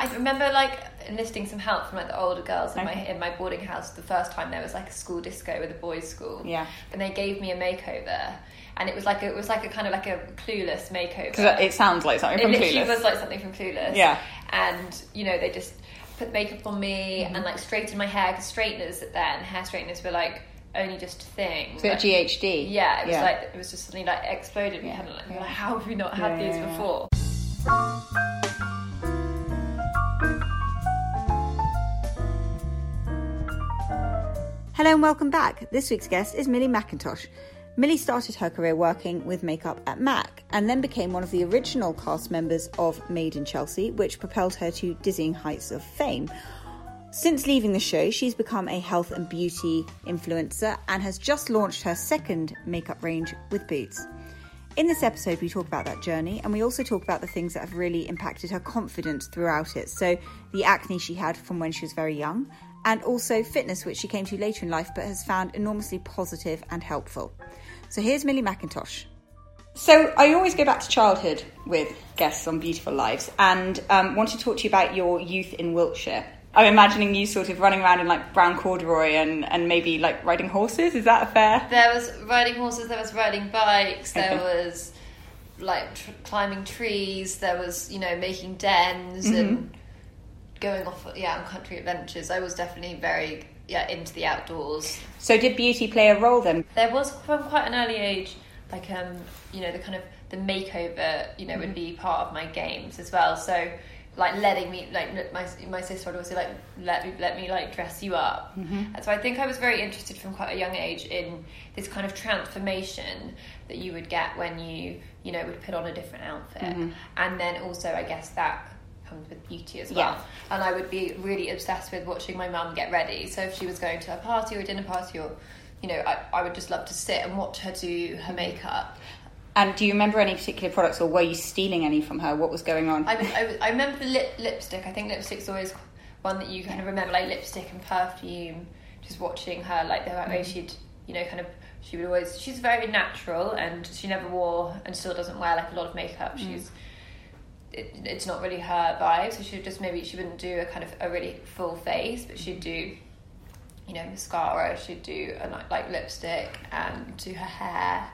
I remember like enlisting some help from like the older girls in my in my boarding house the first time there was like a school disco with a boys' school. Yeah. And they gave me a makeover. And it was like a, it was like a kind of like a clueless makeover. Because it sounds like something it from literally Clueless. was like something from Clueless. Yeah. And you know they just put makeup on me Mm-hmm. and like straightened my hair because straighteners then hair straighteners were like only just a thing. So Like- GHD. yeah, it was Yeah. like it was just something like exploded. We hadn't like, like how have we not had Yeah, these yeah, yeah. before? Hello and welcome back. This week's guest is Millie Mackintosh. Millie started her career working with makeup at MAC and then became one of the original cast members of Made in Chelsea, which propelled her to dizzying heights of fame. Since leaving the show, she's become a health and beauty influencer and has just launched her second makeup range with Boots. In this episode, we talk about that journey and we also talk about the things that have really impacted her confidence throughout it. So, the acne she had from when she was very young, and also fitness, which she came to later in life but has found enormously positive and helpful. So, here's Millie Mackintosh. So I always go back to childhood with guests on Beautiful Lives, and um, want to talk to you about your youth in Wiltshire. I'm imagining you sort of running around in like brown corduroy and, and maybe like riding horses. Is that fair? There was riding horses, there was riding bikes, there Okay. was like tr- climbing trees, there was, you know, making dens Mm-hmm. and going off, yeah, on country adventures. I was definitely very, yeah, into the outdoors. So did beauty play a role then? There was from quite an early age, like, um, you know, the kind of the makeover, you know, Mm-hmm. would be part of my games as well. So, like letting me, like my my sister would always say, like, let me let me like dress you up. Mm-hmm. And so I think I was very interested from quite a young age in this kind of transformation that you would get when you, you know, would put on a different outfit, Mm-hmm. and then also I guess that comes with beauty as well. Yeah. And I would be really obsessed with watching my mum get ready. So if she was going to a party or a dinner party or you know, I, I would just love to sit and watch her do her makeup. And do you remember any particular products, or were you stealing any from her? What was going on? I, I, I remember the lip, lipstick. I think lipstick's always one that you kind of remember, like lipstick and perfume. Just watching her, like the way mm-hmm. she'd, you know, kind of, she would always. She's very natural, and she never wore and still doesn't wear like a lot of makeup. Mm. She's. It, it's not really her vibe, so she would just maybe she wouldn't do a kind of a really full face, but she'd do, you know, mascara. She'd do a like, like lipstick um, and do her hair,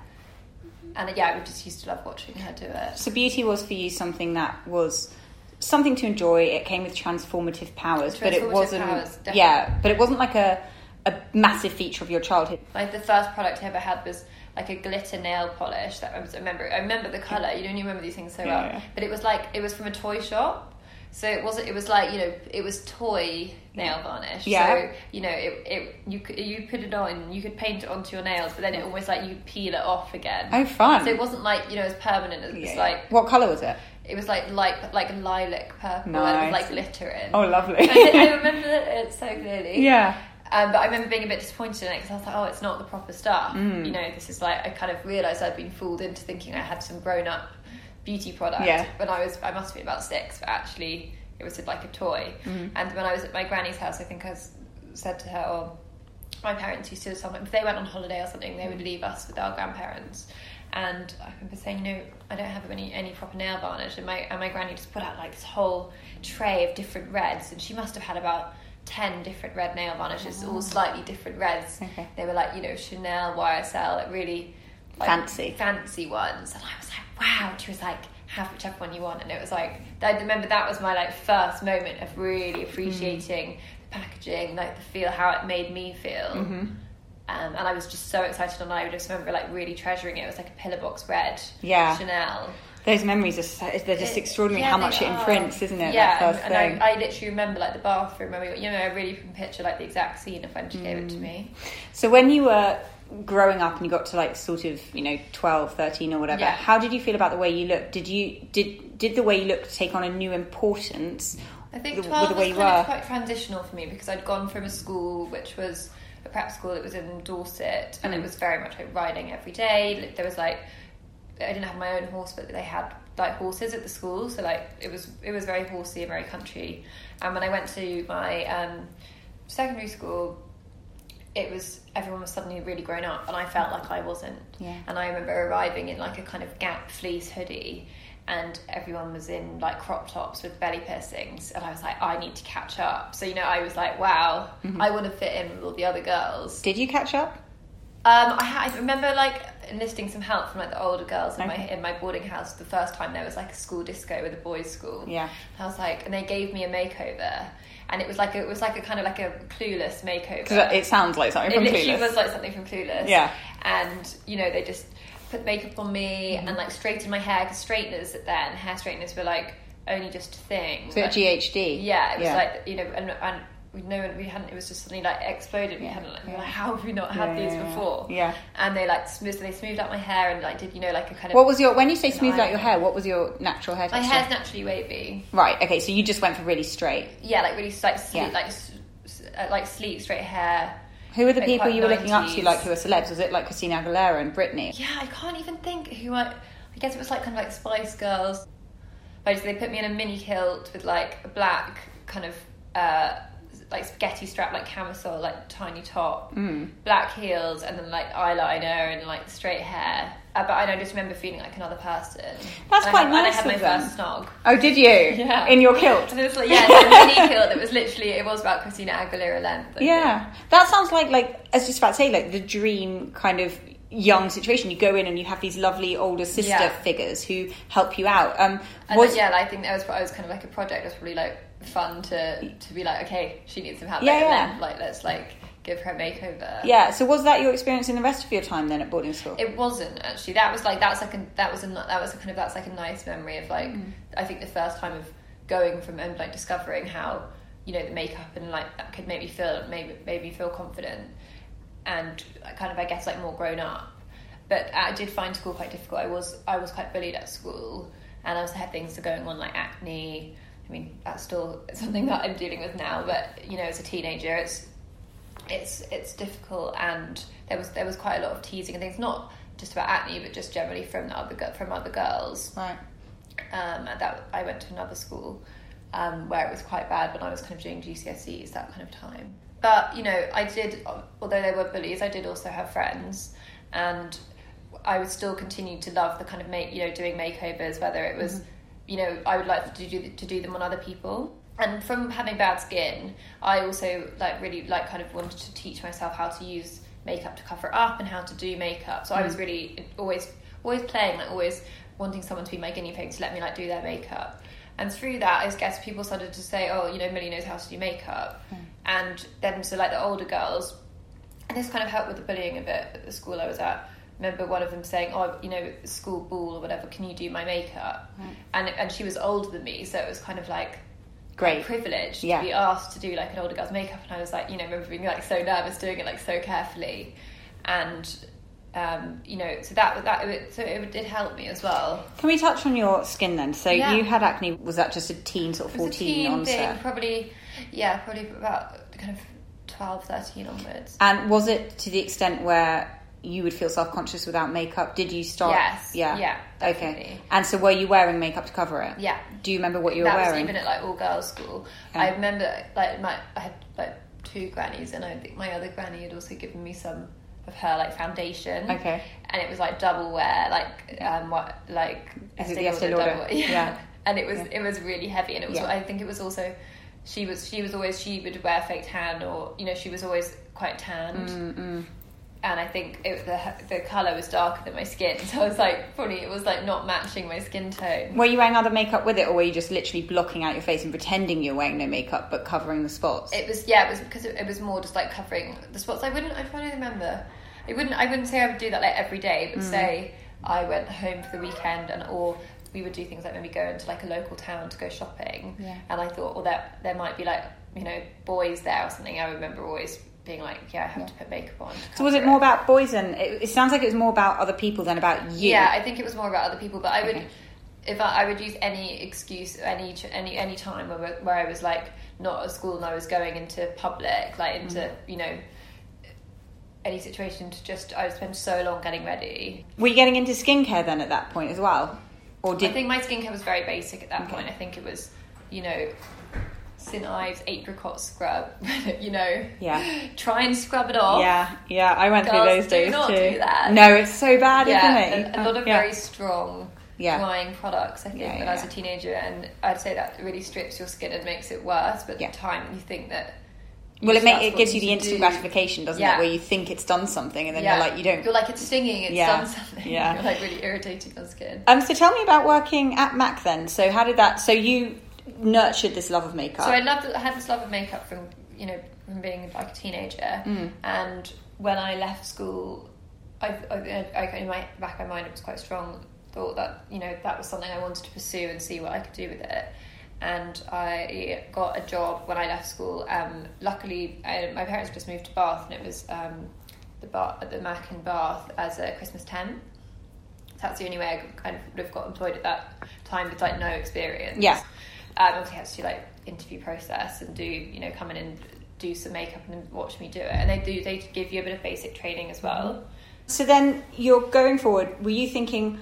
mm-hmm. and yeah, I would just used to love watching her do it. So beauty was for you something that was something to enjoy. It came with transformative powers, but it wasn't. powers, yeah, but it wasn't like a a massive feature of your childhood. Like the first product I ever had was like a glitter nail polish that I, was, I remember. I remember the color. You don't remember these things so Yeah, well. yeah. But it was like it was from a toy shop. So it wasn't. It was like you know, it was toy nail varnish. Yeah. So you know, it, it you you put it on, you could paint it onto your nails, but then it almost like you peel it off again. Oh, fun. So it wasn't like you know as permanent as Yeah, like what color was it? it was like like like lilac purple and Nice. with like glitter in. Oh, lovely. I remember it so clearly. yeah. Um, but I remember being a bit disappointed in it because I was like, oh, it's not the proper stuff. Mm. You know, this is like, I kind of realised I'd been fooled into thinking I had some grown up beauty product Yeah. when I was, I must have been about six, but actually it was like a toy. Mm-hmm. And when I was at my granny's house, I think I s- said to her, oh, my parents used to something, if they went on holiday or something, they would leave us with our grandparents. And I remember saying, you know, I don't have any any proper nail varnish, and my and my granny just put out like this whole tray of different reds, and she must have had about ten different red nail varnishes, all ah. slightly different reds. Okay. They were like, you know, Chanel, YSL, like really like, Fancy. fancy ones, and I was like, wow. And she was like, have whichever one you want, and it was like, I remember that was my like first moment of really hmm. appreciating the packaging, like the feel, how it made me feel. Mm-hmm. Um, and I was just so excited, and I just remember like really treasuring it. It was like a pillar box red, Yeah. Chanel. Those memories are so, they're just It- extraordinary yeah, how much it imprints, isn't it? Yeah, that first and, thing. and I, I literally remember like the bathroom when we, you know, I really can picture like the exact scene of when she gave it Mm. to me. So when you were growing up and you got to like sort of you know 12 13 or whatever Yeah. how did you feel about the way you looked did you did did the way you looked take on a new importance I think with 12 the was way you kind of quite transitional for me because I'd gone from a school which was a prep school that was in Dorset and it Mm. was very much like riding every day. There was like I didn't have my own horse, but they had like horses at the school, so like it was it was very horsey and very country. And when I went to my um, secondary school, it was everyone was suddenly really grown up, and I felt like I wasn't. Yeah. And I remember arriving in like a kind of Gap fleece hoodie, and everyone was in like crop tops with belly piercings, and I was like, I need to catch up. So you know, I was like, wow, Mm-hmm. I want to fit in with all the other girls. did you catch up Um, I, ha- I remember like enlisting some help from like the older girls in my in my boarding house. The first time there was like a school disco with a boys' school. Yeah. And I was like, and they gave me a makeover, and it was like a, it was like a kind of like a clueless makeover. because it sounds like something It from literally Clueless. was like something from Clueless. Yeah. And you know they just put makeup on me Mm-hmm. and like straightened my hair because straighteners then hair straighteners were like only just a thing. so Like- GHD yeah, it was like you know, and and we no, we hadn't. It was just suddenly like exploded. We hadn't. Like, we like, how have we not had these before? Yeah. And they like smoothed. They smoothed out my hair and like did you know like a kind of. what was your when you say smoothed out your hair what was your natural hair my texture hair's naturally wavy. right okay so you just went for really straight Yeah, like really like sleek, like uh, like sleek straight hair. who were the Like, people you were looking up to like who were celebs was it like Christina Aguilera and Britney Yeah, I can't even think who I. I guess it was like kind of like Spice Girls. Like they put me in a mini kilt with like a black kind of uh, like spaghetti strap, like camisole, like tiny top, Mm. black heels, and then like eyeliner and like straight hair. Uh, but I, know, I just remember feeling like another person. That's And I quite had- nice And I had my them. first snog. oh did you Yeah. in your kilt And it was like yeah, it's mini kilt. that was literally it was about Christina Aguilera length. I think. Yeah, that sounds like like I was just about to say like the dream kind of young situation. You go in and you have these lovely older sister Yeah. figures who help you out. Um, And was like, yeah, like, I think that was, I was kind of like a project. It was probably like fun to to be like, okay, she needs some help. Yeah, yeah. then, like let's like give her a makeover. yeah. So was that your experience in the rest of your time then at boarding school? It wasn't actually. That was like that's like a that was a that was a kind of that's like a nice memory of like Mm. I think the first time of going from and like discovering how you know the makeup and like that could make me feel made, made me feel confident and kind of I guess like more grown up. But I did find school quite difficult. I was I was quite bullied at school, and I also had things going on like acne. I mean, that's still something that I'm dealing with now. But you know, as a teenager, it's it's it's difficult, and there was there was quite a lot of teasing and things. Not just about acne, but just generally from the other from other girls. right. Um, and that I went to another school um, where it was quite bad when I was kind of doing GCSEs that kind of time. But you know, I did. Although there were bullies, I did also have friends, and I would still continue to love the kind of make you know doing makeovers. Whether it was, you know, I would like to do to do them on other people. And from having bad skin, I also like really like kind of wanted to teach myself how to use makeup to cover up and how to do makeup. So I was hmm. really always always playing like always wanting someone to be my guinea pig to let me like do their makeup. And through that, I guess people started to say, "Oh, you know, Millie knows how to do makeup." Hmm. And then, so like the older girls, and this kind of helped with the bullying a bit at the school I was at. Remember one of them saying, "Oh, you know, school ball or whatever, can you do my makeup?" And and she was older than me, so it was kind of like Great. privilege Yeah. to be asked to do like an older girl's makeup, and I was like, you know, remember being like so nervous doing it like so carefully, and um, you know, so that that so it did help me as well. Can we touch on your skin then? So Yeah. you had acne. Was that just a teen sort of It was a fourteen teen onset? probably, yeah, probably about kind of 12, 13 onwards. And was it to the extent where you would feel self conscious without makeup? Did you start? Yes. Yeah. Yeah, Okay. And so were you wearing makeup to cover it? Yeah. Do you remember what you were that was wearing? even at like all girls school. Yeah. I remember like my I had like two grannies, and I think my other granny had also given me some of her like foundation. Okay. And it was like double wear, like um what like Is Estee the Estee Lauder Lauder? double- yeah. Yeah. And it was Yeah. it was really heavy, and it was. I think it was also she was she was always she would wear fake tan or you know she was always quite tanned. Mm, And I think it, the the color was darker than my skin, so I was like probably it was like not matching my skin tone. Were you wearing other makeup with it, or were you just literally blocking out your face and pretending you're wearing no makeup but covering the spots? It was yeah, it was because it, it was more just like covering the spots. I wouldn't. I'm trying to remember. I wouldn't. I wouldn't say I would do that like every day, Mm. but say I went home for the weekend and or we would do things like maybe go into like a local town to go shopping. Yeah. And I thought, well, there there might be like you know boys there or something. I remember always being like, yeah, I have to put makeup on. So was cover it more about boys and it, it sounds like it was more about other people than about you. Yeah, I think it was more about other people, but I would, Okay. if I, I would use any excuse, any any any time where, where I was like not at school and I was going into public, like into Mm-hmm. you know any situation to just I would spend so long getting ready. Were you getting into skincare then at that point as well? Or did I think my skincare was very basic at that Okay. point. I think it was, you know. St Ives apricot scrub, you know. Yeah. Try and scrub it off. Yeah, yeah, I went through those days not too. do that. No, it's so bad, yeah, isn't it? a, a lot of Yeah. very strong Yeah. drying products. I think Yeah, when I was a teenager, and I'd say that really strips your skin and makes it worse. But at the time, you think that. Well, it, make, it gives you the instant do. gratification, doesn't Yeah. it? Where you think it's done something, and then yeah. you're like, you don't. You're like it's stinging. It's Yeah. done something. Yeah. You're like really irritating your skin. Um, so tell me about working at Mac then. So how did that? So you nurtured this love of makeup. So I loved. I had this love of makeup from you know from being like a teenager, Mm. and when I left school, I, I, I in my back of my mind it was quite strong thought that you know that was something I wanted to pursue and see what I could do with it. And I got a job when I left school. Um, luckily, I, my parents just moved to Bath, and it was um, the Bath, the Mac in Bath as a Christmas temp. That's the only way I kind of would have got employed at that time with like no experience. Yeah. Um, obviously, I had to do like interview process and do you know come in and do some makeup and watch me do it. And they do they give you a bit of basic training as well. So then you're going forward. Were you thinking,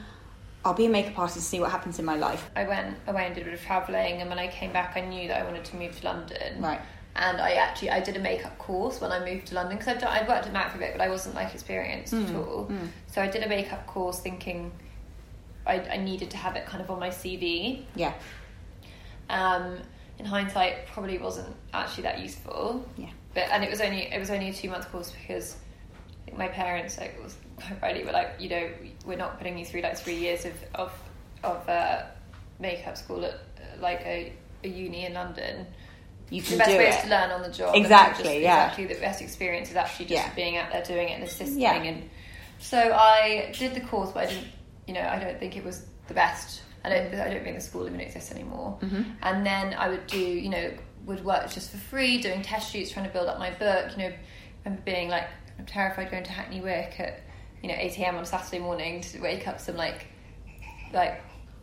I'll be a makeup artist and see what happens in my life? I went away and did a bit of travelling, and when I came back, I knew that I wanted to move to London. Right. And I actually I did a makeup course when I moved to London because I'd, done- worked at Mac for a bit, but I wasn't like experienced Hmm, at all. So I did a makeup course thinking I, I needed to have it kind of on my CV. Yeah. Um, in hindsight, probably wasn't actually that useful. Yeah. But and it was only it was only a two month course because I think my parents like was rightly were like you know we're not putting you through like three years of of of uh, makeup school at like a, a uni in London. You The can best do way it. is to learn on the job. Exactly, just- yeah. Exactly. The best experience is actually just Yeah. being out there doing it and assisting. Yeah. And so I did the course, but I didn't. You know, I don't think it was the best. I don't. I don't think the school even exists anymore. Mm-hmm. And then I would do. You know, would work just for free, doing test shoots, trying to build up my book. You know, I remember being like of terrified going to Hackney Wick at you know eight a.m. on Saturday morning to wake up some like like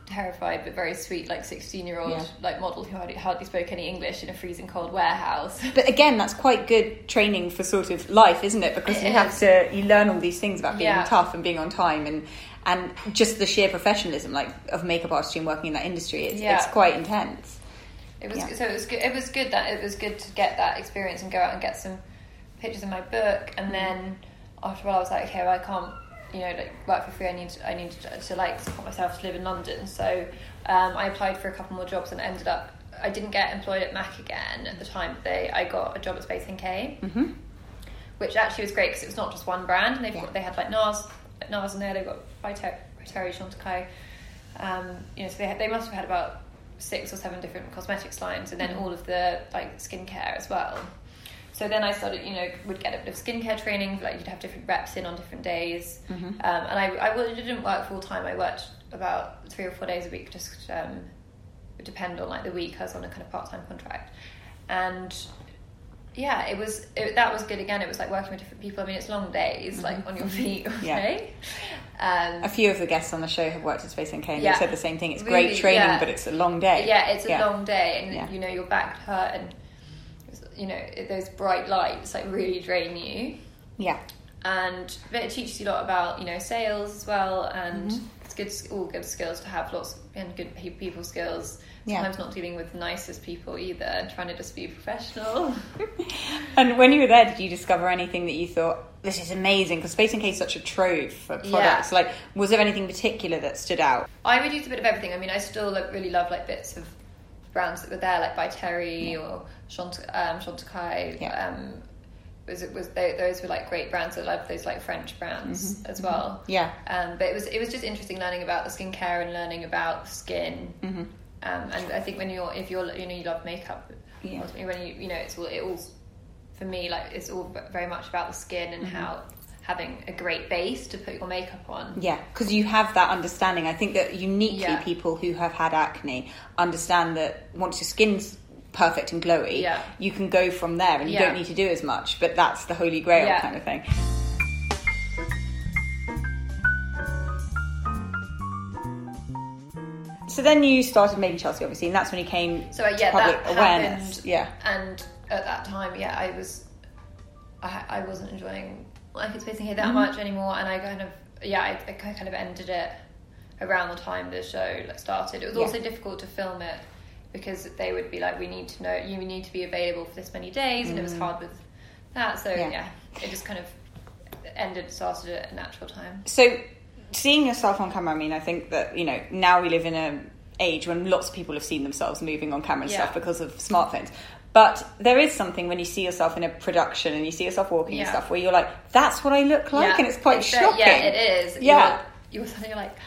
terrified but very sweet like 16 year old Yeah. like model who hardly, hardly spoke any english in a freezing cold warehouse But again, that's quite good training for sort of life, isn't it? Because It you have to you learn all these things about being Yeah. tough and being on time and and just the sheer professionalism like of makeup artistry and working in that industry. It's, Yeah. it's quite intense. It was so it was good. It was good that it was good to get that experience and go out and get some pictures in my book. And mm. then after a while, I was like, okay, well, I can't, you know, like work for free. I need, I need to, to like support myself to live in London. So um, I applied for a couple more jobs and ended up. I didn't get employed at Mac again at the time. But they, I got a job at Space NK, Mm-hmm. which actually was great because it was not just one brand. And they've Yeah. got, they had like NARS, NARS in there. They've got Viter, By Terry, Chantecaille. Um, you know, so they had, they must have had about six or seven different cosmetics lines, and then all of the like skincare as well. So then I started, you know, would get a bit of skincare training. Like you'd have different reps in on different days, um, and I, I didn't work full time. I worked about three or four days a week. Just um, depend on like the week. I was on a kind of part time contract, and yeah, it was it, that was good. Again, it was like working with different people. I mean, it's long days, like on your feet all Yeah. day. Um, A few of the guests on the show have worked at Space NK and Yeah. they said the same thing. It's Really, great training, yeah. but it's a long day. Yeah, it's a long day, and you know your back hurt, and you know those bright lights like really drain you. Yeah. And but it teaches you a lot about you know sales as well, and Mm-hmm. it's good, all good skills to have. Lots and good people skills. Yeah. Sometimes not dealing with the nicest people either, and trying to just be professional. And when you were there, did you discover anything that you thought this is amazing? Because Space NK is such a trove for products. Like, was there anything particular that stood out? I would use a bit of everything. I mean, I still like, really love like bits of brands that were there, like by Terry or Chant- um, Chantecaille. Yeah. Um, was it was they, those were like great brands. I love those like French brands Mm-hmm. as well. Yeah. Um, but it was it was just interesting learning about the skincare and learning about skin. Mm-hmm. Um, and I think when you're if you're you know you love makeup, Yeah. ultimately when you you know it's all it all for me like it's all very much about the skin Mm-hmm. and how having a great base to put your makeup on. Yeah, because you have that understanding. I think that uniquely Yeah. people who have had acne understand that once your skin's perfect and glowy, Yeah. you can go from there and you Yeah. don't need to do as much. But that's the holy grail Yeah. kind of thing. So then you started Made in Chelsea, obviously, and that's when you came So uh, to yeah, public that awareness. happened. Yeah. And at that time, yeah, I was, I, I wasn't enjoying like experiencing here that Mm-hmm. much anymore, and I kind of, yeah, I, I kind of ended it around the time the show like started. It was Yeah. also difficult to film it because they would be like, we need to know, you need to be available for this many days, and it was hard with that. So Mm. Yeah. yeah, it just kind of ended, started at a natural time. So, seeing yourself on camera, I mean, I think that you know now we live in a age when lots of people have seen themselves moving on camera and Yeah. stuff because of smartphones. But there is something when you see yourself in a production and you see yourself walking and stuff where you're like, "That's what I look like," Yeah. and it's quite It's shocking. Yeah, it is. Yeah. You're, you're suddenly like,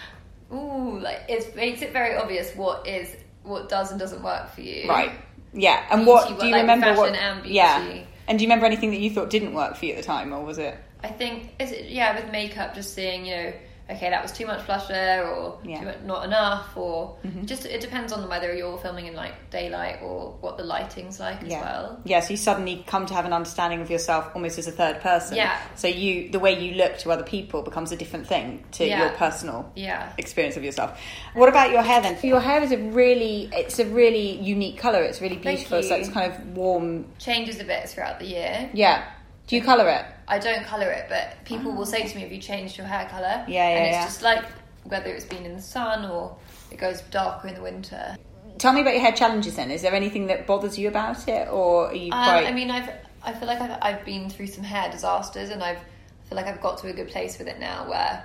ooh, like it makes it very obvious what is what does and doesn't work for you. Right. Yeah. And Beauty, what do you like remember? What? and beauty. Yeah. And do you remember anything that you thought didn't work for you at the time, or was it? I think is it yeah with makeup just seeing you know okay that was too much blusher or Yeah. Mm-hmm. too much, not enough or just it depends on whether you're filming in like daylight or what the lighting's like as well. Yeah, so you suddenly come to have an understanding of yourself almost as a third person. Yeah. So you, the way you look to other people becomes a different thing to Yeah. your personal Yeah. experience of yourself. What about your hair then? Your hair is a really, it's a really unique color. It's really Thank beautiful. It's like you. this kind of warm. Changes a bit throughout the year. Yeah. Do you color it? I don't colour it, but people will say to me, "Have you changed your hair colour?" Ah. Yeah, yeah, And it's yeah. just like whether it's been in the sun or it goes darker in the winter. Tell me about your hair challenges then. Is there anything that bothers you about it, or are you Um, quite? I mean, I've I feel like I've I've been through some hair disasters, and I've I feel like I've got to a good place with it now, where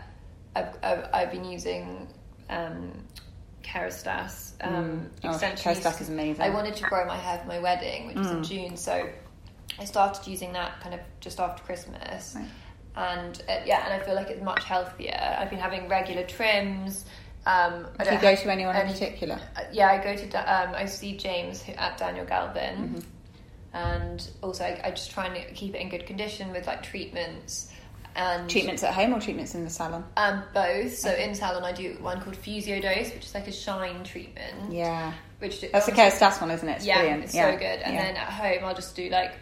I've I've, I've been using um, Kerastase um, Oh, extensions. Kerastase is amazing. I wanted to grow my hair for my wedding, which was in June, so I started using that kind of just after Christmas. Right. And uh, yeah, and I feel like it's much healthier. I've been having regular trims. Um, I do you go to anyone in particular? uh, yeah, I go to um, I see James at Daniel Galvin, Mm-hmm. and also I, I just try and keep it in good condition with like treatments and Treatments at home or treatments in the salon? Um, both. So in salon, I do one called Fusio Dose, which is like a shine treatment. Yeah. Which That's the Kerastase one, isn't it? It's yeah, brilliant. it's yeah. so good. And yeah. then at home, I'll just do like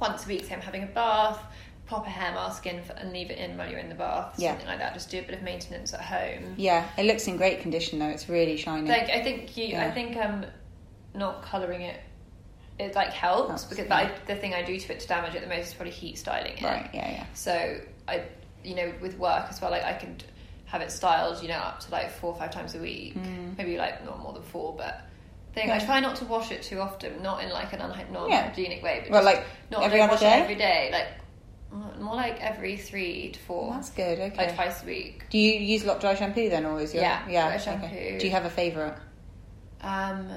once a week. So I'm having a bath, pop a hair mask in, for, and leave it in while you're in the bath. Yeah. something like that. Just do a bit of maintenance at home. Yeah, it looks in great condition though. It's really shiny. Like I think you, Yeah. I think um, not colouring it, it like helps because yeah. I, the thing I do to it to damage it the most is probably heat styling it. right, yeah, yeah. So I, you know, with work as well, like I can have it styled, you know, up to like four or five times a week, maybe like not more than four, but. Thing, I. Try not to wash it too often, not in like an unhy- non Yeah. way, but Well, just like, not every other wash day? It every day, like more like every three to four, That's good. Okay. like twice a week. Do you use lot dry shampoo then, or is your Yeah, yeah? dry okay. shampoo. Do you have a favourite? Um,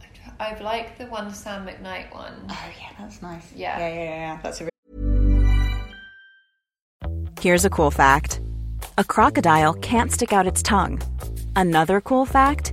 I tr- I've liked the one Sam McKnight one. Oh yeah, that's nice. Yeah. yeah, yeah, yeah. yeah. That's a. Here's a cool fact a crocodile can't stick out its tongue. Another cool fact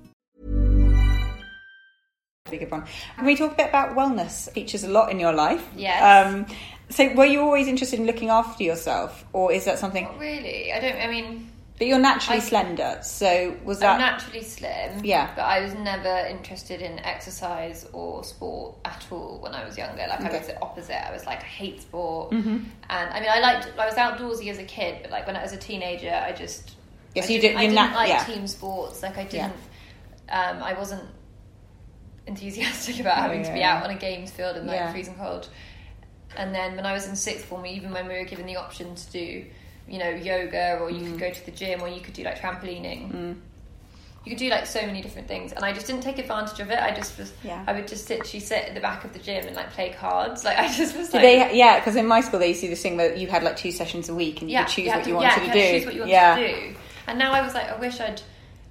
Really good one. Can we talk a bit about wellness? Features a lot in your life. Yes. Um, so, were you always interested in looking after yourself, or is that something? Not really. I don't. I mean, But you're naturally I- slender, so was that? I'm naturally slim. Yeah. But I was never interested in exercise or sport at all when I was younger. Like I was the opposite. I was like, I hate sport. Mm-hmm. And I mean, I liked. I was outdoorsy as a kid, but like when I was a teenager, I just. Yes, I you didn't, did- I didn't nat- like yeah. team sports. Like I didn't. Um, I wasn't. Enthusiastic about having to be out on a games field and like Yeah. freezing cold. And then when I was in sixth form, even when we were given the option to do, you know, yoga, or you Mm. could go to the gym, or you could do like trampolining. You could do like so many different things, and I just didn't take advantage of it. I just was, Yeah. I would just sit, literally sit at the back of the gym and like play cards. Like I just was like, they? Yeah, because in my school they used to do this thing where you had like two sessions a week and you yeah, could choose you what you wanted yeah, to you do. choose what you wanted yeah. to do. And now I was like, I wish I'd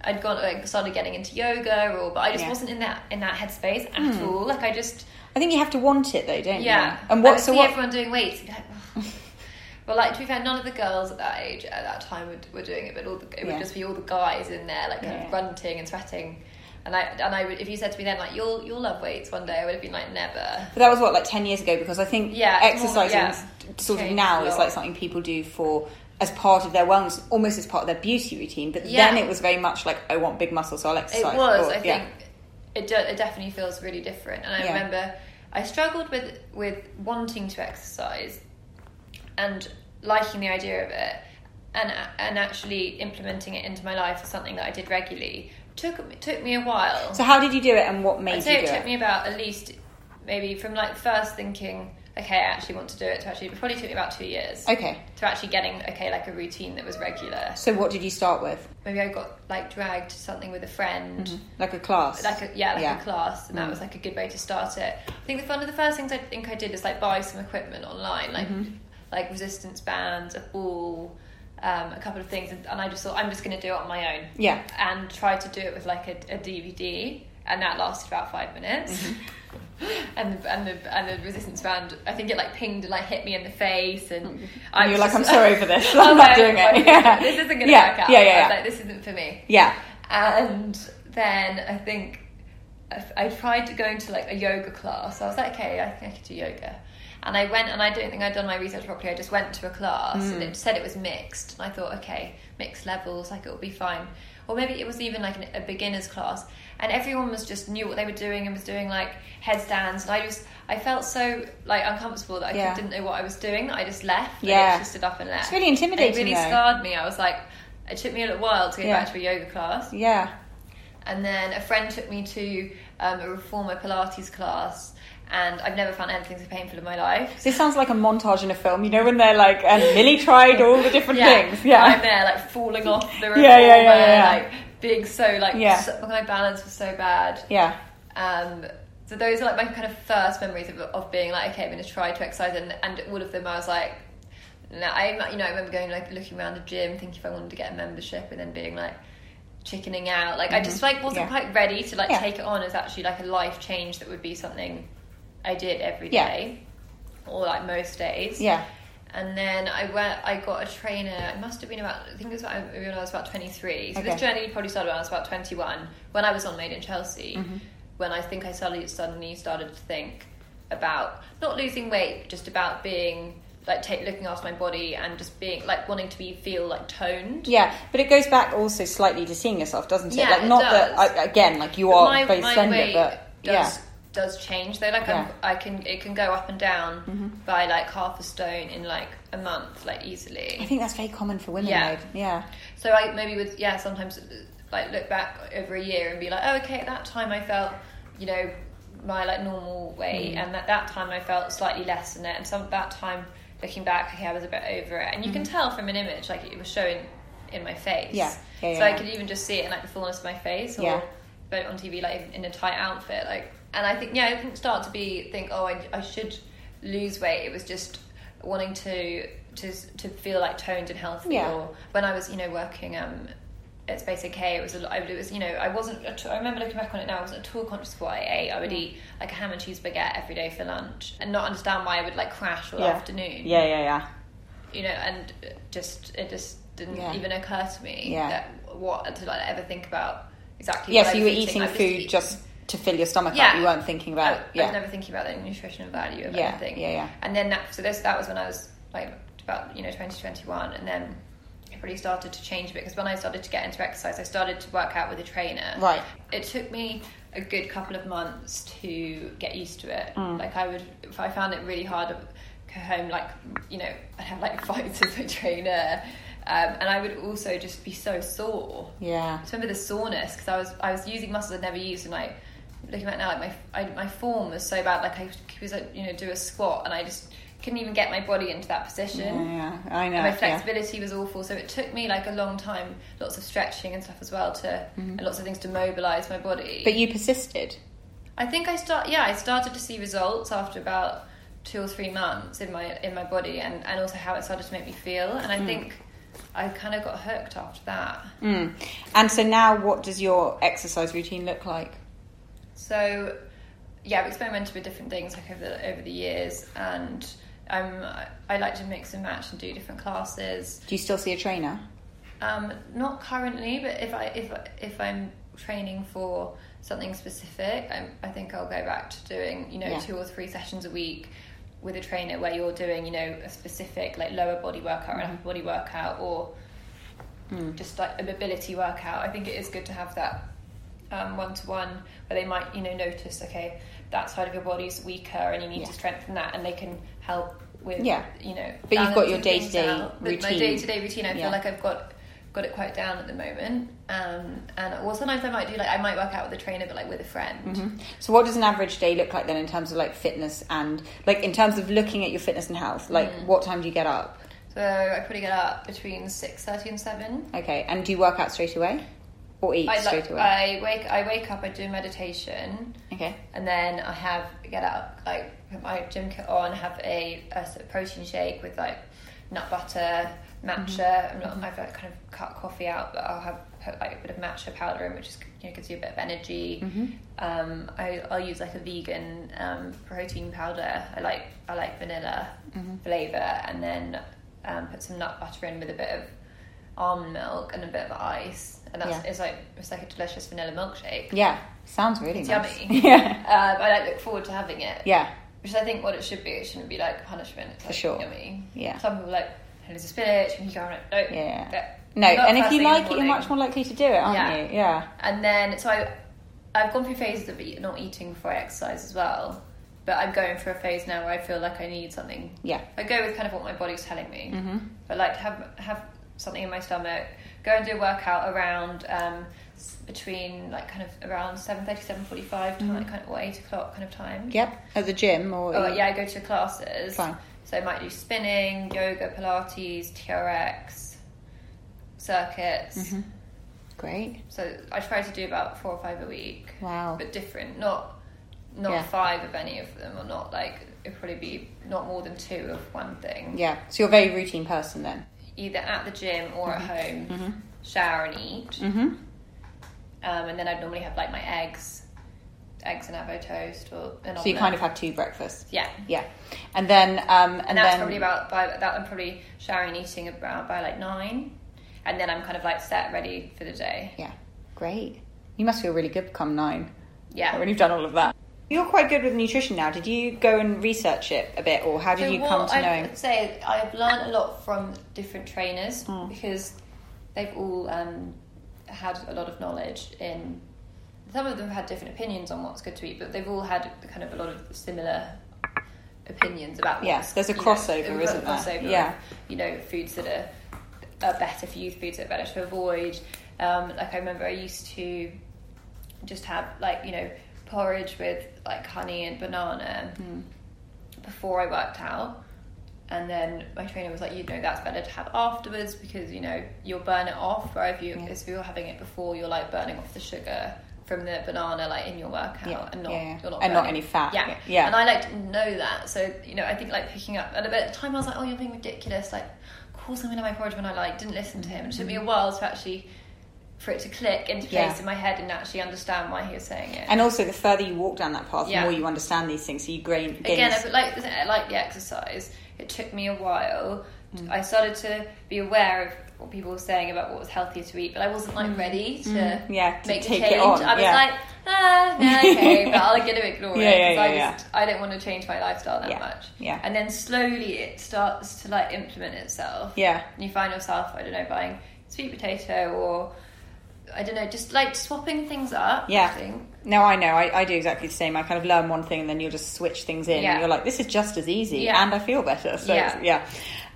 I'd gone like started getting into yoga, or but I just Yeah. Wasn't in that in that headspace at hmm. all. Like I just I think you have to want it though, don't yeah. you? Yeah. And I what? would So see what? everyone doing weights. Like, "Oh." But like to be fair, none of the girls at that age at that time were, were doing it, but all the, it would just be all the guys in there like kind of grunting and sweating. And I and I would if you said to me then like you'll you'll love weights one day, I would have been like never. But that was what like ten years ago because I think Yeah, it's more- exercising yeah. sort of now is like something people do for as part of their wellness, almost as part of their beauty routine. But Yeah. then it was very much like I want big muscles, so I'll exercise. It was. Or- I think it, it definitely feels really different. And I Yeah. remember I struggled with with wanting to exercise and liking the idea of it, and and actually implementing it into my life as something that I did regularly took took me a while. So how did you do it, and what I'd made say you it do took it? me about at least maybe from like first thinking, okay, I actually want to do it to actually it probably took me about two years Okay. to actually getting okay like a routine that was regular. So what did you start with? Maybe I got like dragged to something with a friend mm-hmm. Like a class? like a yeah like Yeah. a class and that mm. was like a good way to start it i think the one of the first things i think i did is like buy some equipment online like mm-hmm. like resistance bands a ball um, a couple of things and, and i just thought i'm just going to do it on my own Yeah. and tried to do it with like a, a dvd and that lasted about five minutes mm-hmm. and the, and the and the resistance band I think it like pinged and like hit me in the face and mm-hmm. I And you're was like, I'm sorry for this. I I'm not doing it. "Wait, Yeah. this isn't gonna Yeah, work out yeah, yeah, I yeah. like this isn't for me Yeah. and then I think I, I tried to go into like a yoga class. I was like, okay, I think I could do yoga. And I went, and I don't think I'd done my research properly. I just went to a class, and mm. it said it was mixed. And I thought, okay, mixed levels, like it'll be fine. Or maybe it was even like an, a beginner's class, and everyone was just knew what they were doing and was doing like headstands. And I just, I felt so like uncomfortable that I Yeah. didn't know what I was doing. That I just left. Yeah. I just stood up and left. It's really intimidating, And it really though. scarred me. I was like, it took me a little while to get Yeah. back to a yoga class. Yeah. And then a friend took me to um, a reformer Pilates class, and I've never found anything so painful in my life. This sounds like a montage in a film, you know, when they're like, and Millie tried all the different things. Yeah. I'm Yeah. there like falling off the reformer, Yeah, yeah, yeah, yeah, yeah. like big, so like Yeah. so, my balance was so bad. Yeah. Um, so those are like my kind of first memories of, of being like, okay, I'm going to try to exercise, and, and all of them I was like, no, I you know I remember going like looking around the gym, thinking if I wanted to get a membership, and then being like chickening out. Like I just like wasn't Mm-hmm. Yeah. quite ready to like Yeah. take it on as actually like a life change that would be something I did every Yeah. day, or like most days. Yeah. And then I went. I got a trainer. It must have been about. I think it was about, when I was about twenty three. So Okay. this journey probably started when I was about twenty one. When I was on Made in Chelsea. Mm-hmm. When I think I suddenly suddenly started to think about not losing weight, just about being like take, looking after my body and just being like wanting to be feel like toned. Yeah, but it goes back also slightly to seeing yourself, doesn't it? Yeah, like it not that. I, again, like you But are my, very my but does yeah, does change though. Like Yeah. I'm, I can it can go up and down Mm-hmm. by like half a stone in like a month, like easily. I think that's very common for women. Yeah. though. yeah, So I maybe with yeah sometimes like look back over a year and be like, oh okay, at that time I felt you know my like normal weight, Mm. and at that time I felt slightly less than it, and some that time looking back, okay, I was a bit over it, and you can tell from an image like it was showing in my face. Mm-hmm. Yeah. Yeah, so yeah, I could even just see it in like the fullness of my face, or Yeah. but on TV like in a tight outfit, like. And I think yeah, I didn't start to be think oh I, I should lose weight. It was just wanting to to to feel like toned and healthy. Yeah. Or when I was you know working um at Space NK, it was a lot. It was you know I wasn't. at I remember looking back on it now. I wasn't at all conscious of what I ate. I would eat like a ham and cheese baguette every day for lunch, and not understand why I would like crash all yeah, afternoon. yeah, yeah, yeah. You know, and just it just didn't Yeah. even occur to me Yeah. that what to like ever think about exactly. Yes, what I you were eating was food just to fill your stomach Yeah. up. You weren't thinking about I, I was never thinking about the nutritional value of Yeah, anything. yeah, yeah. And then that, so this, that was when I was like about, you know, 2021. And then it really started to change a bit because when I started to get into exercise, I started to work out with a trainer. Right. It took me a good couple of months to get used to it. Mm. Like I would, if I found it really hard to go home, like, you know, I'd have like fights with my trainer. Um, and I would also just be so sore. yeah. I remember the soreness because I was I was using muscles I'd never used, and I looking back now, like my I, my form was so bad. Like I was like you know do a squat and I just couldn't even get my body into that position. Yeah, I know. And my yeah. flexibility was awful, so it took me like a long time, lots of stretching and stuff as well to, and lots of things to mobilise my body. Mm-hmm. But you persisted. I think I start. Yeah, I started to see results after about two or three months in my in my body, and and also how it started to make me feel. And I think I kind of got hooked after that. Mm. And so now, what does your exercise routine look like? So yeah, I've experimented with different things like over the over the years, and um, I, like to mix and match and do different classes. Do you still see a trainer? Um, not currently, but if I if if I'm training for something specific, I'm, I think I'll go back to doing you know Yeah. two or three sessions a week with a trainer where you're doing you know a specific like lower body workout or an upper body workout or just like a mobility workout. I think it is good to have that one to one where they might you know notice okay that side of your body's weaker and you need Yeah. to strengthen that and they can help with Yeah. you know But you've got your day-to-day my routine. day to day routine I Yeah. feel like I've got got it quite down at the moment um, and well sometimes I might do like I might work out with a trainer but like with a friend So, what does an average day look like then in terms of like fitness and like in terms of looking at your fitness and health? Like, Mm. what time do you get up? so I probably get up between six thirty and seven Okay, and do you work out straight away or eat I, straight away? I wake I wake up I do meditation okay, and then I have get up like put my gym kit on, have a, a sort of protein shake with like nut butter, matcha. I'm not, I've like, kind of cut coffee out, but I'll have put like a bit of matcha powder in, which is you know gives you a bit of energy. Um, I, I'll use like a vegan um, protein powder. I like I like vanilla flavor, and then um, put some nut butter in with a bit of almond milk and a bit of ice, and that's Yeah. it's like it's like a delicious vanilla milkshake. yeah, sounds really It's nice. yummy. yeah, Um, I like look forward to having it. yeah, Which I think what it should be. It shouldn't be like punishment. It's like sure. Yummy. Yeah. Some people like here's a spinach, and you go like no. Yeah. that- no. And if you thing in the like it, you're much more likely to do it, aren't Yeah. you? Yeah, And then so I, I've gone through phases of eat, not eating before I exercise as well. But I'm going through a phase now where I feel like I need something. yeah, I go with kind of what my body's telling me. Mm-hmm. But like have have something in my stomach. Go and do a workout around um, between like kind of around 7.30, 7.45 time, kind of or eight o'clock kind of time. Mm-hmm. yep. At the gym or Oh yeah, I go to classes. Fine. So I might do spinning, yoga, Pilates, TRX, circuits. Mm-hmm. great. So I try to do about four or five a week. Wow. But different, not not Yeah. five of any of them, or not like it'd probably be not more than two of one thing. Yeah, so you're a very routine person then. Either at the gym or Mm-hmm. at home, shower and eat. Mm-hmm. Um, and then I'd normally have like my eggs, eggs and avocado toast, or an So you kind of had two breakfasts. yeah. Yeah, and then um, and, and that's then probably about by that I'm probably showering and eating about by like nine, and then I'm kind of like set ready for the day. yeah, great. You must feel really good come nine Yeah. when you've done all of that. You're quite good with nutrition now. Did you go and research it a bit, or how did So you come to I knowing? would say I've learned a lot from different trainers Mm. because they've all um, had a lot of knowledge in. Some of them have had different opinions on what's good to eat, but they've all had kind of a lot of similar opinions about. Yes, there's a you know, crossover, isn't there? crossover of, Yeah. you know, foods that are, are better for you, foods that are better to avoid. Um, like I remember, I used to just have like you know porridge with like honey and banana Hmm. before I worked out. And then my trainer was like, you know, that's better to have afterwards because you know you'll burn it off. Where if you if you're having it before, you're like burning off the sugar from the banana like in your workout Yeah, and not yeah, yeah. not And not any fat, Yeah, yeah, yeah. And I like to know that. So you know, I think like picking up. And at the time, I was like, oh, you're being ridiculous. Like, call something in my porridge when I like didn't listen to him. It took me a while to actually for it to click into place. Yeah. in my head and actually understand why he was saying it. And also, the further you walk down that path, Yeah. the more you understand these things. So you gain, gain again, this- like like the exercise. It took me a while. Mm. I started to be aware of what people were saying about what was healthier to eat, but I wasn't like ready to Mm. Yeah, to make the take it change. on, I was yeah. like, ah, yeah, okay, but get to ignore Yeah, it yeah, because I yeah, just I don't want to change my lifestyle that much. yeah. and then slowly it starts to like implement itself. Yeah. and you find yourself I don't know buying sweet potato or I don't know just like swapping things up. Yeah. I think No, I know. I, I do exactly the same. I kind of learn one thing and then you'll just switch things in. Yeah. And you're like, this is just as easy, Yeah. and I feel better. So Yeah. yeah.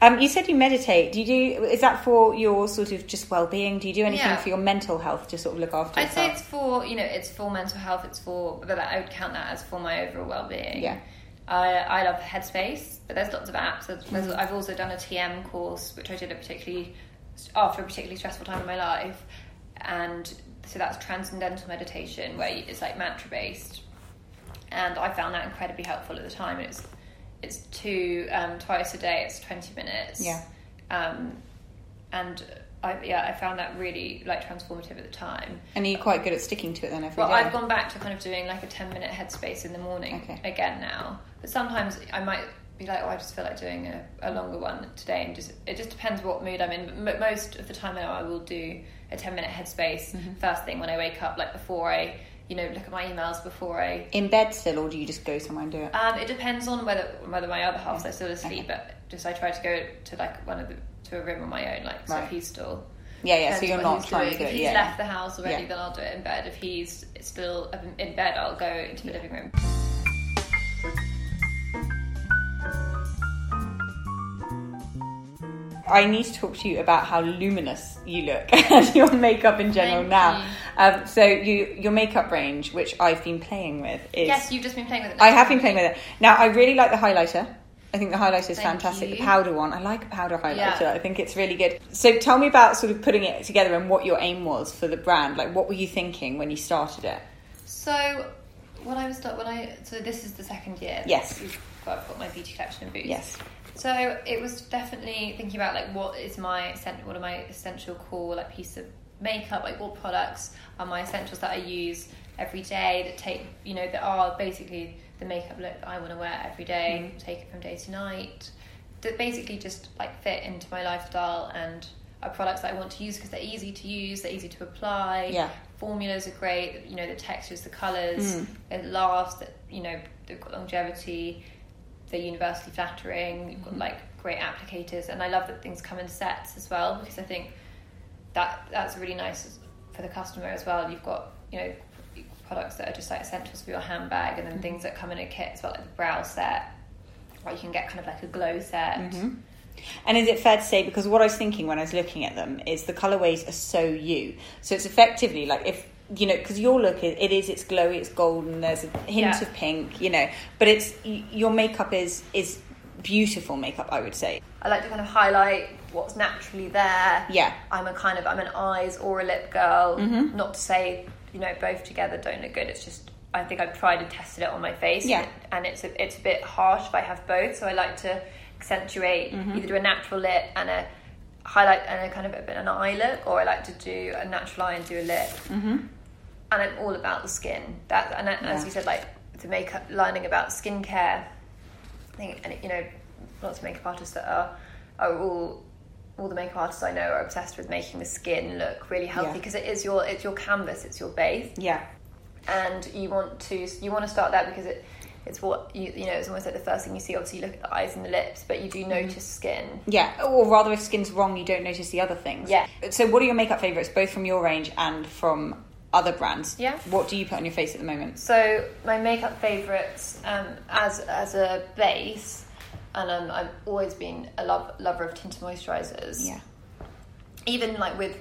Um, you said you meditate. Do you do? Is that for your sort of just well-being? Do you do anything for your mental health to sort of look after I'd say it's for you know it's for mental health. It's for but I would count that as for my overall well-being. Yeah. I, I love Headspace, but there's lots of apps. There's, there's, Mm. I've also done a TM course, which I did a particularly after a particularly stressful time in my life, and so that's transcendental meditation, where it's like mantra based, and I found that incredibly helpful at the time. And it's it's two um, twice a day. It's twenty minutes. Yeah. Um, and I yeah I found that really like transformative at the time. And you're you quite good at sticking to it then every day? Well, I've gone back to kind of doing like a 10 minute headspace in the morning Okay. again now. But sometimes I might be like, oh, I just feel like doing a, a longer one today. And just it just depends what mood I'm in. But most of the time now, I will do a 10 minute headspace Mm-hmm. first thing when I wake up, like before I, you know, look at my emails before I. In bed still, or do you just go somewhere and do it? Um, it depends on whether whether my other half's are still asleep, but just I try to go to like one of the to a room on my own, like so Right. if he's still yeah, yeah. So you're not trying doing. to do If he's Yeah. left the house already, Yeah. then I'll do it in bed. If he's still in- in bed, I'll go into the living room. I need to talk to you about how luminous you look and your makeup in general Thank now. Um, so you, your makeup range, which I've been playing with, is Yes, you've just been playing with it. I have been playing with it. Now I really like the highlighter. I think the highlighter is Thank fantastic. you. The powder one, I like a powder highlighter. Yeah. I think it's really good. So tell me about sort of putting it together and what your aim was for the brand. Like, what were you thinking when you started it? So when I was start when I so this is the second year. Yes. I've got my beauty collection in Boots. Yes. So it was definitely thinking about like what is my essen- what are my essential core like piece of makeup like what products are my essentials that I use every day that take you know that are basically the makeup look that I want to wear every day, Mm-hmm. take it from day to night that basically just like fit into my lifestyle and are products that I want to use because they're easy to use, they're easy to apply. Yeah. Formulas are great, you know, the textures, the colours, Mm. it lasts, that you know, they've got longevity, they're universally flattering, you've Mm-hmm. got like great applicators, and I love that things come in sets as well because I think that that's really nice for the customer as well. You've got, you know, products that are just like essentials for your handbag and then things that come in a kit as well, like the brow set, or you can get kind of like a glow set. Mm-hmm. And is it fair to say because what I was thinking when I was looking at them is the colorways are so you. So it's effectively like if you know because your look is, it is it's glowy, it's golden. There's a hint Yeah. of pink, you know, but it's your makeup is is beautiful makeup. I would say. I like to kind of highlight what's naturally there. Yeah. I'm a kind of I'm an eyes or a lip girl. Mm-hmm. Not to say you know both together don't look good. It's just I think I've tried and tested it on my face. Yeah. And it's a, it's a bit harsh if I have both. So I like to accentuate Mm-hmm. either do a natural lip and a highlight and a kind of a bit of an eye look, or I like to do a natural eye and do a lip. Mm-hmm. And I'm all about the skin. That and as you said, like the makeup learning about skincare. I think, and you know, lots of makeup artists that are are all all the makeup artists I know are obsessed with making the skin look really healthy Yeah. because it is your it's your canvas, it's your base, Yeah. and you want to you want to start there because it it's what you you know it's almost like the first thing you see. Obviously, you look at the eyes and the lips, but you do mm-hmm. notice skin. Yeah, or rather, if skin's wrong, you don't notice the other things. Yeah. So, what are your makeup favorites, both from your range and from other brands? Yeah. What do you put on your face at the moment? So my makeup favorites um, as as a base, and um, I've always been a love, lover of tinted moisturizers. Yeah. even like with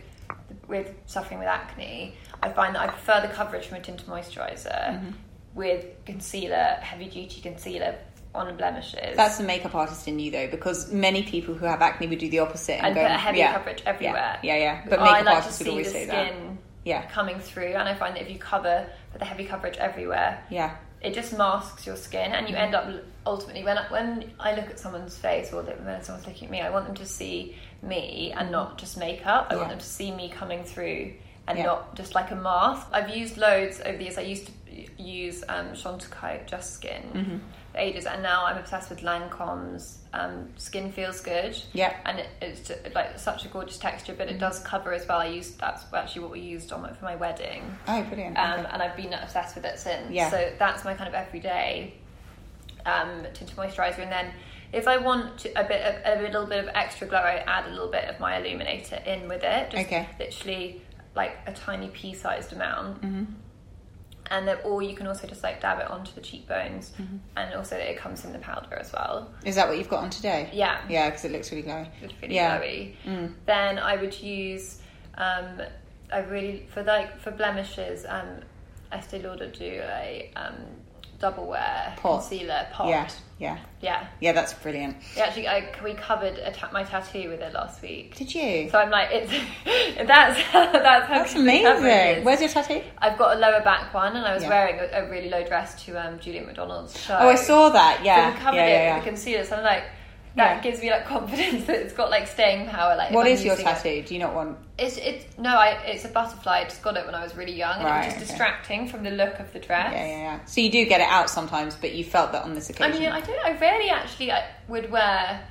with suffering with acne, I find that I prefer the coverage from a tinted moisturizer Mm-hmm. with concealer, heavy duty concealer on blemishes. That's the makeup artist in you, though, because many people who have acne would do the opposite and and go put a heavy yeah, coverage everywhere. Yeah, yeah, yeah. But makeup like artists would always say that. Yeah. coming through, and I find that if you cover put the heavy coverage everywhere, Yeah. it just masks your skin, and you end up ultimately when I, when I look at someone's face or when someone's looking at me, I want them to see me and not just makeup. I Yeah. want them to see me coming through and Yeah. not just like a mask. I've used loads over the years. I used to use um, Chantecaille Just Skin Mm-hmm. For ages, and now I'm obsessed with Lancome's um, Skin Feels Good. Yeah. and it, it's just, like such a gorgeous texture, but it does cover as well. I used that's actually what we used on my, for my wedding Oh, brilliant. um, Okay. and I've been obsessed with it since. Yeah. So that's my kind of everyday um, tinted moisturizer, and then if I want to, a bit of a little bit of extra glow, I add a little bit of my illuminator in with it. Just Okay. Literally like a tiny pea-sized amount. Mm-hmm. And then, or you can also just like dab it onto the cheekbones, Mm-hmm. and also it comes in the powder as well. Is that what you've got on today? Yeah. Yeah, because it looks really glowy. It's really Yeah. glowy. Mm. Then I would use, um, I really for like for blemishes, um, Estee Lauder do a um, double wear Pot. concealer pot. Yeah, yeah. yeah. Yeah, that's brilliant. Yeah, Actually, I, we covered a ta- my tattoo with it last week. Did you? So I'm like, it's that's that's how That's amazing. Where's your tattoo? I've got a lower back one, and I was Yeah. wearing a, a really low dress to um, Julien Macdonald's show. Oh, I saw that. Yeah. So we covered yeah, it yeah, with concealer. So I'm like, that Yeah. gives me like confidence that it's got like staying power. Like, What is your using it. tattoo? Do you not want? It's it's no, I it's a butterfly. I just got it when I was really young, and Right, it was just okay. distracting from the look of the dress. Yeah, yeah, yeah. So you do get it out sometimes, but you felt that on this occasion. I mean, I don't. I rarely actually I would wear.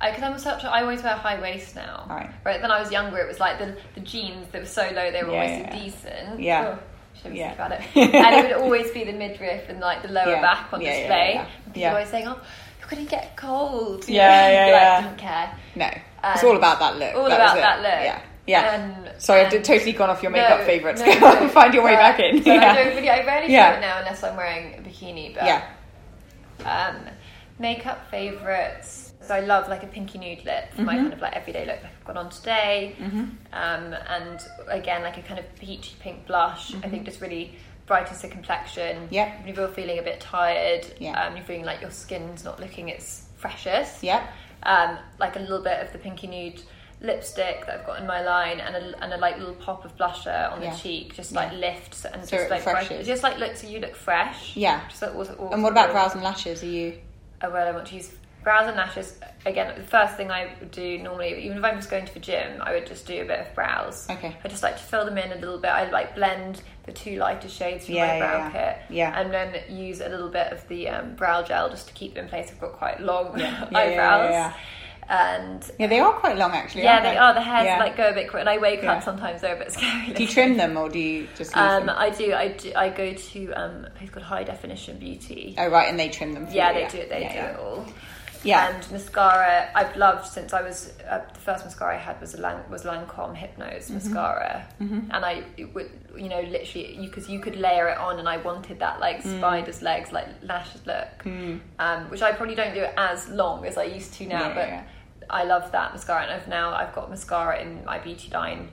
Because I'm such. A, I always wear high waist now. Right. Right. When I was younger, it was like the the jeans that were so low they were Yeah, always yeah, so yeah. decent. Yeah. Oh, Yeah. about eh? it. and it would always be the midriff and like the lower Yeah. back on Yeah, display. yeah. People Yeah. always saying, "Oh, gonna get cold." Yeah, yeah, like, yeah. Didn't care. no, it's And- all about that look. All That about was it. that look. Yeah, yeah. And- Sorry, I've and- totally gone off your makeup No, favourites. no, no. Find your way But- back in. So yeah. I don't really. I rarely Yeah. do it now unless I'm wearing a bikini. But yeah. um, makeup favorites. So I love like a pinky nude lip for Mm-hmm. my kind of like everyday look like I've got on today. Um, and again, like a kind of peachy pink blush. I think just really brightens the complexion. Yep. If you're feeling a bit tired, Yeah. um, you're feeling like your skin's not looking its freshest. Yep. Um, like a little bit of the pinky nude lipstick that I've got in my line and a, and a like little pop of blusher on Yeah. the cheek just Yeah. like lifts and So just it like just like look so you look fresh Yeah. just like, also, And what about brows and lashes? Are you? oh, well I want to use brows and lashes again the first thing I would do normally even if I'm just going to the gym I would just do a bit of brows Okay. I just like to fill them in a little bit I like blend the two lighter shades from Yeah, my brow yeah. kit Yeah. and then use a little bit of the um, brow gel just to keep them in place I've got quite long Yeah, yeah, eyebrows yeah, and Yeah, they are quite long actually. yeah, aren't they are. The hairs Yeah. like go a bit quick, and I wake Yeah. up sometimes they're a bit scary. Do you trim them or do you just Um, them? I do. I do. I go to um, a place called High Definition Beauty. Oh right, and they trim them. For yeah, you, they do it. They yeah, do yeah. it all. Yeah. And mascara, I've loved since I was uh, the first mascara I had was a Lang, was Lancome Hypnose Mm-hmm. mascara, and I would you know literally you because you could layer it on, and I wanted that like Mm. spider's legs like lashes look, um, which I probably don't do as long as I used to now, Yeah, but yeah. I love that mascara, and I've now I've got mascara in my beauty line.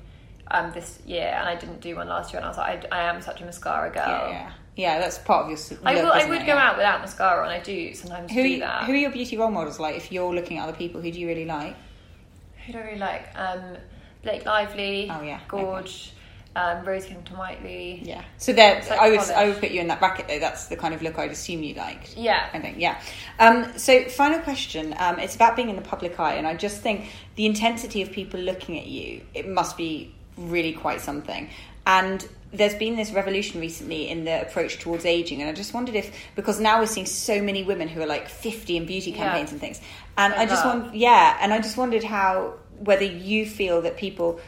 Um, this year, and I didn't do one last year, and I was like, I, I am such a mascara girl. Yeah, yeah. That's part of your. s- I look, will. I would it? go out without mascara, and I do sometimes Who do that. who are your beauty role models like? If you're looking at other people, who do you really like? Who do I really like? Um, Blake Lively. Oh, yeah, Gorge. Um, Rose Huntington-Whiteley. Yeah. So that It's like I would polish. I would put you in that bracket though. That's the kind of look I'd assume you liked. Yeah. I think yeah. Um, so final question. Um, it's about being in the public eye, and I just think the intensity of people looking at you it must be really quite something. And there's been this revolution recently in the approach towards aging, and I just wondered if because now we're seeing so many women who are like 50 in beauty Yeah. campaigns and things, and I I just want yeah, and I just wondered how whether you feel that people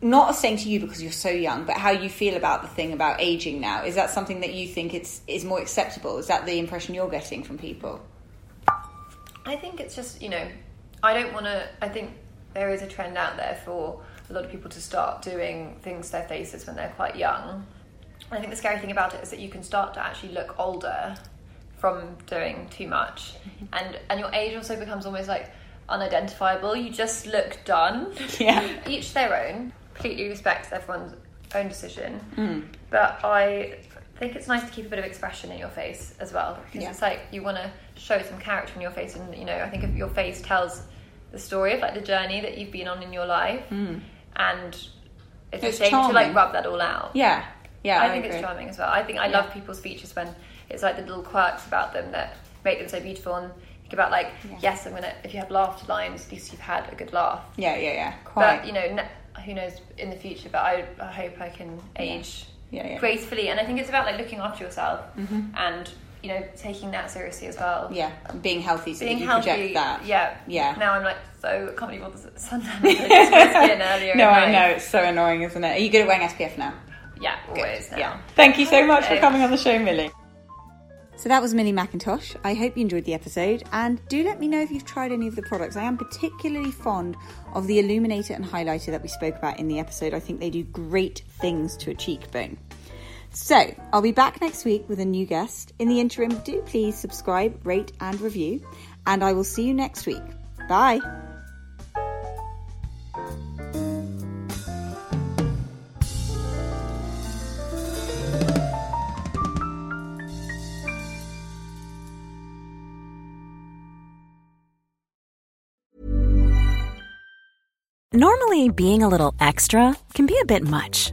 not saying to you because you're so young, but how you feel about the thing about aging now. Is that something that you think it's is more acceptable? Is that the impression you're getting from people? I think it's just you know, I don't want to. I think there is a trend out there for a lot of people to start doing things to their faces when they're quite young. And I think the scary thing about it is that you can start to actually look older from doing too much, and and your age also becomes almost like unidentifiable. You just look done. Yeah. Each their own. Completely respect everyone's own decision, Mm. but I think it's nice to keep a bit of expression in your face as well because Yeah. it's like you want to show some character in your face, and you know I think if your face tells the story of like the journey that you've been on in your life, and it's. It's a shame to like rub that all out. Yeah, yeah. I, think agree. it's charming as well. I think I Yeah. love people's features when it's like the little quirks about them that make them so beautiful and think about like yes, I'm gonna if you have laughter lines, at least you've had a good laugh. Yeah, yeah, yeah. Quite. But you know, n- who knows in the future? But I, I hope I can age Yeah, yeah. gracefully, and I think it's about like looking after yourself mm-hmm. and you know taking that seriously as well. yeah, being healthy so Being that you healthy, project that. yeah, Yeah. Now I'm like, so I can't believe all the suntan. I just my skin earlier. No, in I know it's so annoying, isn't it? Are you good at wearing SPF now? Yeah, always. Now. Yeah. Thank you so much for coming on the show, Millie. So that was Millie Mackintosh. I hope you enjoyed the episode and do let me know if you've tried any of the products. I am particularly fond of the illuminator and highlighter that we spoke about in the episode. I think they do great things to a cheekbone. So, I'll be back next week with a new guest. In the interim, do please subscribe, rate, and review, and I will see you next week. Bye. Normally, being a little extra can be a bit much,